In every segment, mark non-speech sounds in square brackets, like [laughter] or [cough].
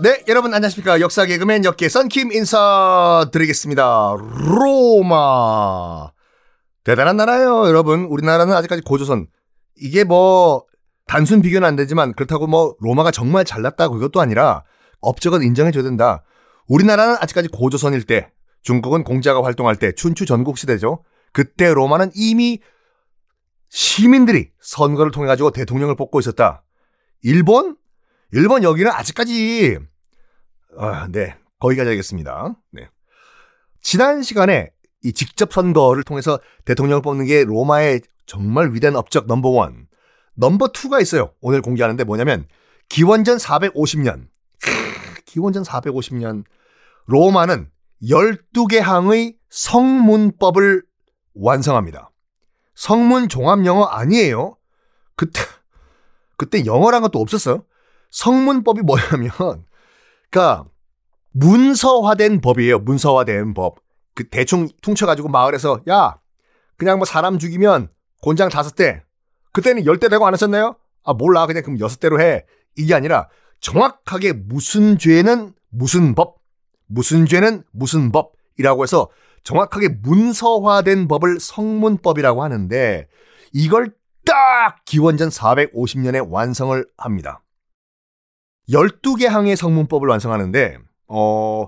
네, 여러분 안녕하십니까. 역사 개그맨 역계 썬킴 인사드리겠습니다. 로마. 대단한 나라예요, 여러분. 우리나라는 아직까지 고조선. 이게 뭐 단순 비교는 안 되지만 그렇다고 뭐 로마가 정말 잘났다 그것도 아니라 업적은 인정해줘야 된다. 우리나라는 아직까지 고조선일 때, 중국은 공자가 활동할 때 춘추 전국 시대죠. 그때 로마는 이미 시민들이 선거를 통해 가지고 대통령을 뽑고 있었다. 일본? 일본 여기는 아직까지 아, 네. 거기까지 하겠습니다. 네. 지난 시간에 이 직접 선거를 통해서 대통령을 뽑는 게 로마의 정말 위대한 업적 넘버 원. 넘버 투가 있어요. 오늘 공개하는데 뭐냐면 기원전 450년. 기원전 450년 로마는 12개 항의 성문법을 완성합니다. 성문 종합 영어 아니에요. 그때 그때 영어란 것도 없었어요. 성문법이 뭐냐면 그러니까 문서화된 법이에요. 문서화된 법. 그 대충 퉁쳐가지고 마을에서 야 그냥 뭐 사람 죽이면 곤장 다섯 대. 그때는 열 대 되고 안 하셨나요? 아 몰라 그냥 그럼 여섯 대로 해. 이게 아니라 정확하게 무슨 죄는 무슨 법, 무슨 죄는 무슨 법이라고 해서 정확하게 문서화된 법을 성문법이라고 하는데 이걸 딱 기원전 450년에 완성을 합니다. 12개 항의 성문법을 완성하는데 어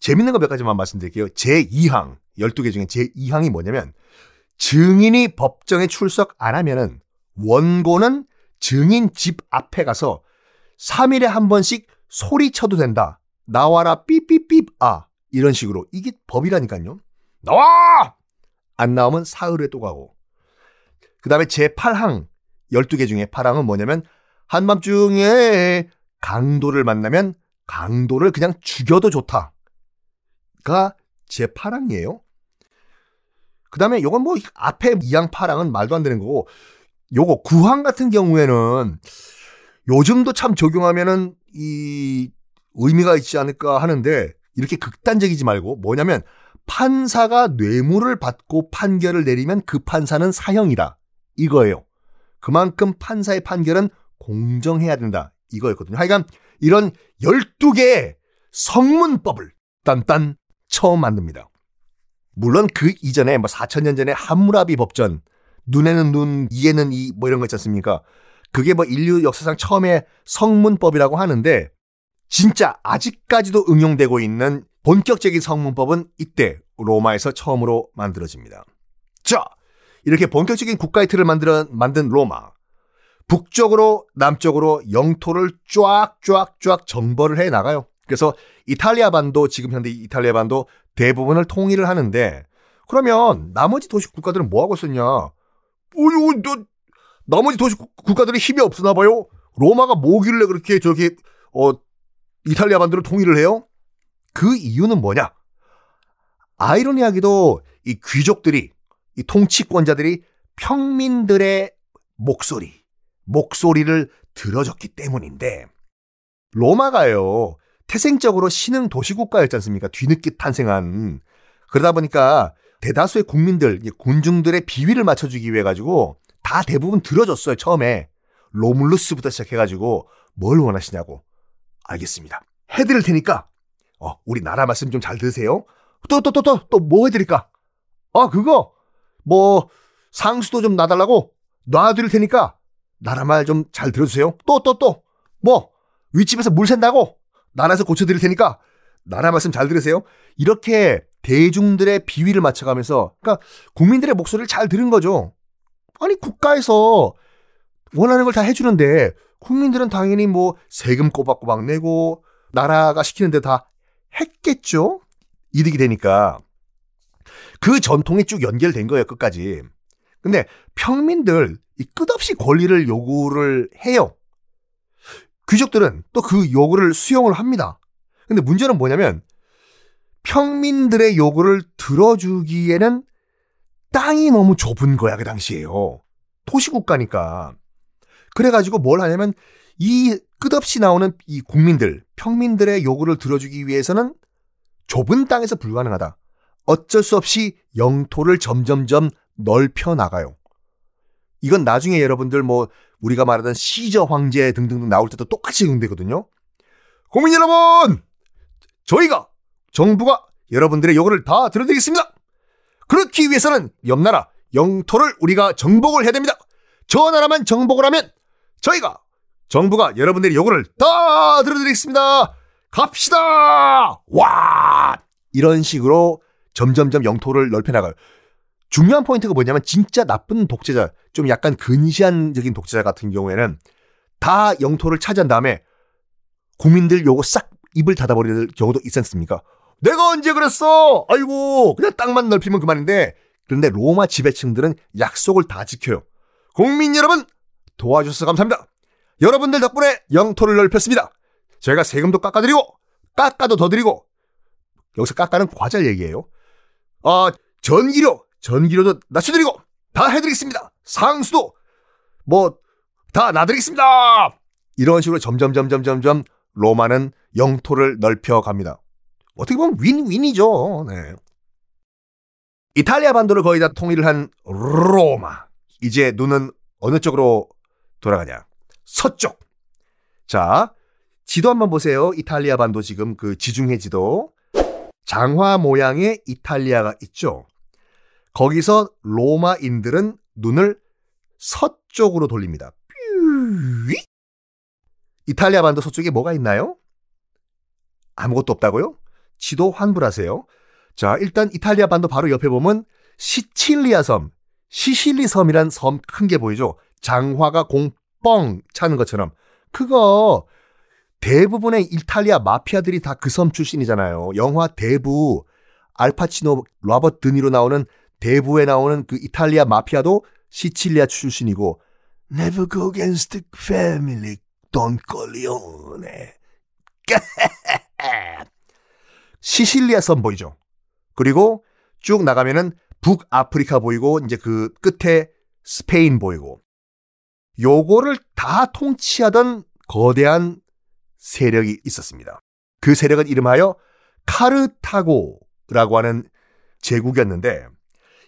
재밌는 거 몇 가지만 말씀드릴게요. 제2항 12개 중에 제2항이 뭐냐면 증인이 법정에 출석 안 하면은 원고는 증인 집 앞에 가서 3일에 한 번씩 소리쳐도 된다. 나와라 삐삐삐 아 이런 식으로 이게 법이라니까요. 나와! 안 나오면 사흘에 또 가고. 그 다음에 제8항 12개 중에 8항은 뭐냐면 한밤중에 강도를 만나면 강도를 그냥 죽여도 좋다가 제8항이에요. 그 다음에 요건 뭐 앞에 2항 8항은 말도 안 되는 거고 요거 9항 같은 경우에는 요즘도 참 적용하면은 이 의미가 있지 않을까 하는데 이렇게 극단적이지 말고 뭐냐면 판사가 뇌물을 받고 판결을 내리면 그 판사는 사형이다. 이거예요. 그만큼 판사의 판결은 공정해야 된다. 이거였거든요. 하여간 이런 12개의 성문법을 딴딴 처음 만듭니다. 물론 그 이전에 뭐 4천년 전에 함무라비 법전, 눈에는 눈, 이에는 이, 뭐 이런 거 있지 않습니까? 그게 뭐 인류 역사상 처음에 성문법이라고 하는데, 진짜 아직까지도 응용되고 있는 본격적인 성문법은 이때 로마에서 처음으로 만들어집니다. 자, 이렇게 본격적인 국가의 틀을 만들어, 만든 로마. 북쪽으로 남쪽으로 영토를 쫙쫙쫙 정벌을 해 나가요. 그래서 이탈리아 반도 지금 현대 이탈리아 반도 대부분을 통일을 하는데 그러면 나머지 도시 국가들은 뭐 하고 있었냐? 어유 너 나머지 도시 국가들이 힘이 없으나 봐요. 로마가 뭐길래 그렇게 저기 어 이탈리아 반도를 통일을 해요? 그 이유는 뭐냐? 아이러니하게도 이 귀족들이 이 통치권자들이 평민들의 목소리 목소리를 들어줬기 때문인데 로마가요 태생적으로 신흥 도시국가였지 않습니까? 뒤늦게 탄생한. 그러다 보니까 대다수의 국민들 군중들의 비위를 맞춰주기 위해 가지고 다 대부분 들어줬어요 처음에. 로물루스부터 시작해가지고 뭘 원하시냐고. 알겠습니다. 해드릴 테니까 어 우리 나라 말씀 좀 잘 들으세요. 또 또 또 또 또 뭐 해드릴까? 아 그거! 뭐 상수도 좀 놔달라고 놔드릴 테니까 나라 말 좀 잘 들어주세요. 또, 또, 또. 뭐, 윗집에서 물 샌다고? 나라에서 고쳐드릴 테니까 나라 말씀 잘 들으세요. 이렇게 대중들의 비위를 맞춰가면서, 그러니까 국민들의 목소리를 잘 들은 거죠. 아니, 국가에서 원하는 걸 다 해주는데, 국민들은 당연히 뭐 세금 꼬박꼬박 내고, 나라가 시키는데 다 했겠죠? 이득이 되니까. 그 전통이 쭉 연결된 거예요, 끝까지. 근데 평민들 이 끝없이 권리를 요구를 해요. 귀족들은 또 그 요구를 수용을 합니다. 근데 문제는 뭐냐면 평민들의 요구를 들어주기에는 땅이 너무 좁은 거야, 그 당시에요. 도시국가니까. 그래가지고 뭘 하냐면 이 끝없이 나오는 이 국민들, 평민들의 요구를 들어주기 위해서는 좁은 땅에서 불가능하다. 어쩔 수 없이 영토를 점점점 넓혀 나가요. 이건 나중에 여러분들 뭐 우리가 말하던 시저 황제 등등등 나올 때도 똑같이 응용되거든요. 국민 여러분! 저희가 정부가 여러분들의 요구를 다 들어드리겠습니다. 그렇기 위해서는 옆나라 영토를 우리가 정복을 해야 됩니다. 저 나라만 정복을 하면 저희가 정부가 여러분들의 요구를 다 들어드리겠습니다. 갑시다! 와! 이런 식으로 점점점 영토를 넓혀나가요. 중요한 포인트가 뭐냐면 진짜 나쁜 독재자, 좀 약간 근시안적인 독재자 같은 경우에는 다 영토를 차지한 다음에 국민들 요거 싹 입을 닫아버리는 경우도 있지 않습니까? 내가 언제 그랬어? 아이고, 그냥 땅만 넓히면 그만인데. 그런데 로마 지배층들은 약속을 다 지켜요. 국민 여러분, 도와주셔서 감사합니다. 여러분들 덕분에 영토를 넓혔습니다. 저희가 세금도 깎아드리고, 깎아도 더 드리고, 여기서 깎아는 과자 얘기예요. 아, 전기료, 전기료도 낮춰드리고, 다 해드리겠습니다. 상수도, 뭐, 다 놔드리겠습니다. 이런 식으로 점점, 점점, 점점 로마는 영토를 넓혀갑니다. 어떻게 보면 윈윈이죠. 네. 이탈리아 반도를 거의 다 통일을 한 로마. 이제 눈은 어느 쪽으로 돌아가냐? 서쪽. 자, 지도 한번 보세요. 이탈리아 반도 지금 그 지중해 지도. 장화 모양의 이탈리아가 있죠. 거기서 로마인들은 눈을 서쪽으로 돌립니다. 이탈리아 반도 서쪽에 뭐가 있나요? 아무것도 없다고요? 지도 환불하세요. 자, 일단 이탈리아 반도 바로 옆에 보면 시칠리아 섬, 시실리 섬이란 섬 큰 게 보이죠? 장화가 공 뻥 차는 것처럼. 그거 대부분의 이탈리아 마피아들이 다 그 섬 출신이잖아요. 영화 대부, 알파치노, 로버트 드니로 나오는 대부에 나오는 그 이탈리아 마피아도 시칠리아 출신이고 Never go against the family, Don Corleone. [laughs] 시실리아 섬 보이죠? 그리고 쭉 나가면은 북아프리카 보이고 이제 그 끝에 스페인 보이고 요거를 다 통치하던 거대한 세력이 있었습니다. 그 세력은 이름하여 카르타고라고 하는 제국이었는데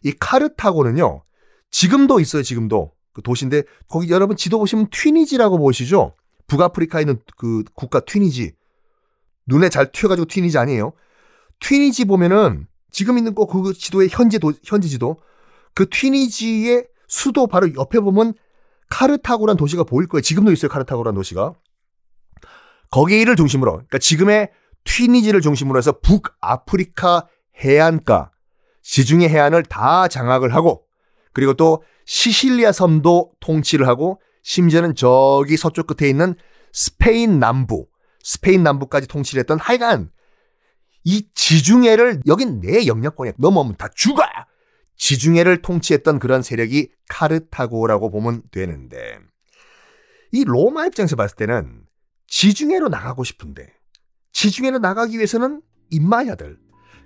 이 카르타고는요 지금도 있어요 지금도 그 도시인데 거기 여러분 지도 보시면 튀니지라고 보시죠 북아프리카에 있는 그 국가 튀니지 눈에 잘 튀어가지고 튀니지 아니에요 튀니지 보면은 지금 있는 거 그 지도의 현재 도, 현지 지도 그 튀니지의 수도 바로 옆에 보면 카르타고란 도시가 보일 거예요. 지금도 있어요. 카르타고란 도시가. 거기를 중심으로 그러니까 지금의 튀니지를 중심으로 해서 북아프리카 해안가 지중해 해안을 다 장악을 하고 그리고 또 시실리아 섬도 통치를 하고 심지어는 저기 서쪽 끝에 있는 스페인 남부 스페인 남부까지 통치를 했던 하여간 이 지중해를 여긴 내 영역권이야. 넘어오면 다 죽어. 지중해를 통치했던 그런 세력이 카르타고라고 보면 되는데 이 로마 입장에서 봤을 때는 지중해로 나가고 싶은데 지중해로 나가기 위해서는 입마야들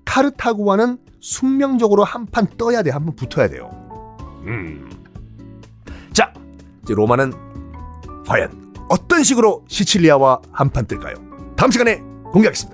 카르타고와는 숙명적으로 한 판 떠야 돼. 한 판 붙어야 돼요. 음. 자, 이제 로마는 과연 어떤 식으로 시칠리아와 한 판 뜰까요? 다음 시간에 공개하겠습니다.